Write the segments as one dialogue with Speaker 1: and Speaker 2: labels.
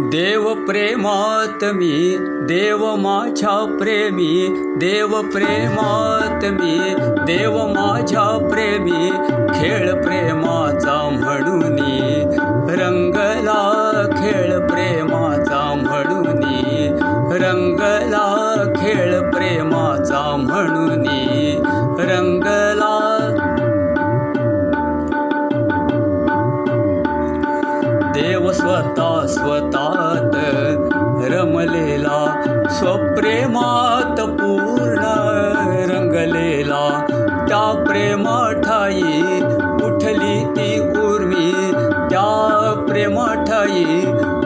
Speaker 1: देव प्रेमात मी देव माझ्या प्रेमी देव प्रेमात मी रंगला खेळ प्रेमाचा म्हणून रंगला स्वप्रेमात पूर्ण रंगलेला त्या प्रेमाठाई उठली ती उर्मी. त्या प्रेमाठाई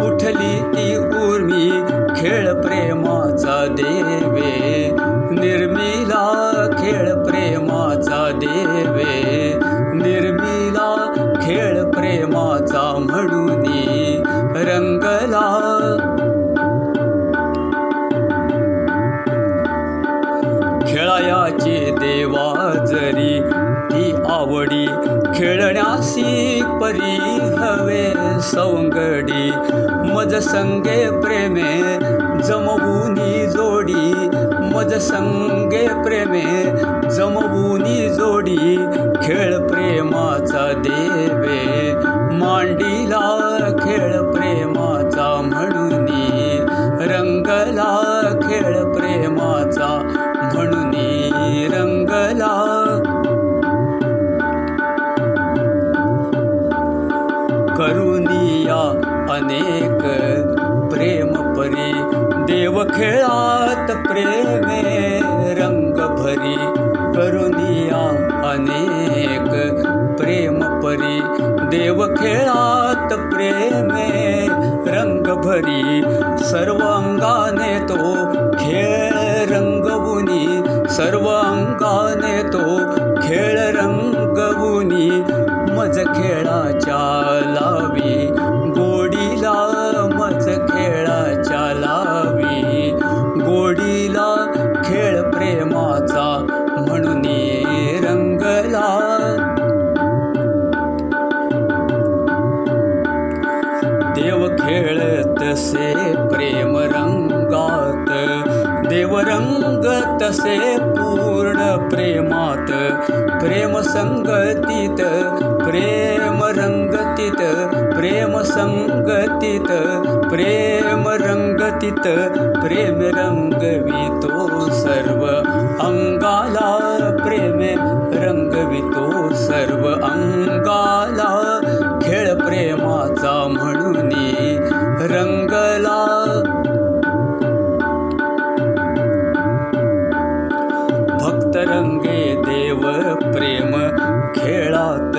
Speaker 1: उठली ती उर्मी. खेळ प्रेमाचा देवे. निर्मिला खेळ प्रेमाचा देवे. निर्मिला खेळ प्रेमाचा म्हणून खेळायाची देवा जरी ती आवडी खेळण्यासी परी हवे सवंगडी. मज संगे प्रेमे जमवूनी जोडी. मज संगे प्रेमे जमवूनी जोडी. अनेक प्रेम परी देव खेळात प्रेमे रंग भरी करुनिया अनेक प्रेम परी देव खेळात प्रेमे रंग भरी सर्व अंगाने तो खेळ रंगवुनी सर्व अंगाने तो खेळ रंगवुनी मज खेळाच्या देव खेळत से प्रेम रंगात देव रंगत से पूर्ण प्रेमात प्रेम संगतीत प्रेम रंगतीत प्रेम संगतीत प्रेम रंगतीत प्रेम रंगवितो सर्व अंगाला प्रेम रंगवितो रंगे देव प्रेम खेळात.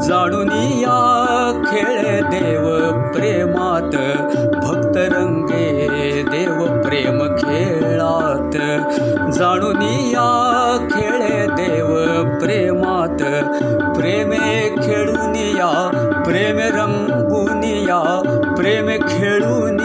Speaker 1: जाणून या खेळ देव प्रेमात. भक्त रंगे देव प्रेमात. प्रेमे खेळून या प्रेम रंगून या प्रेम खेळून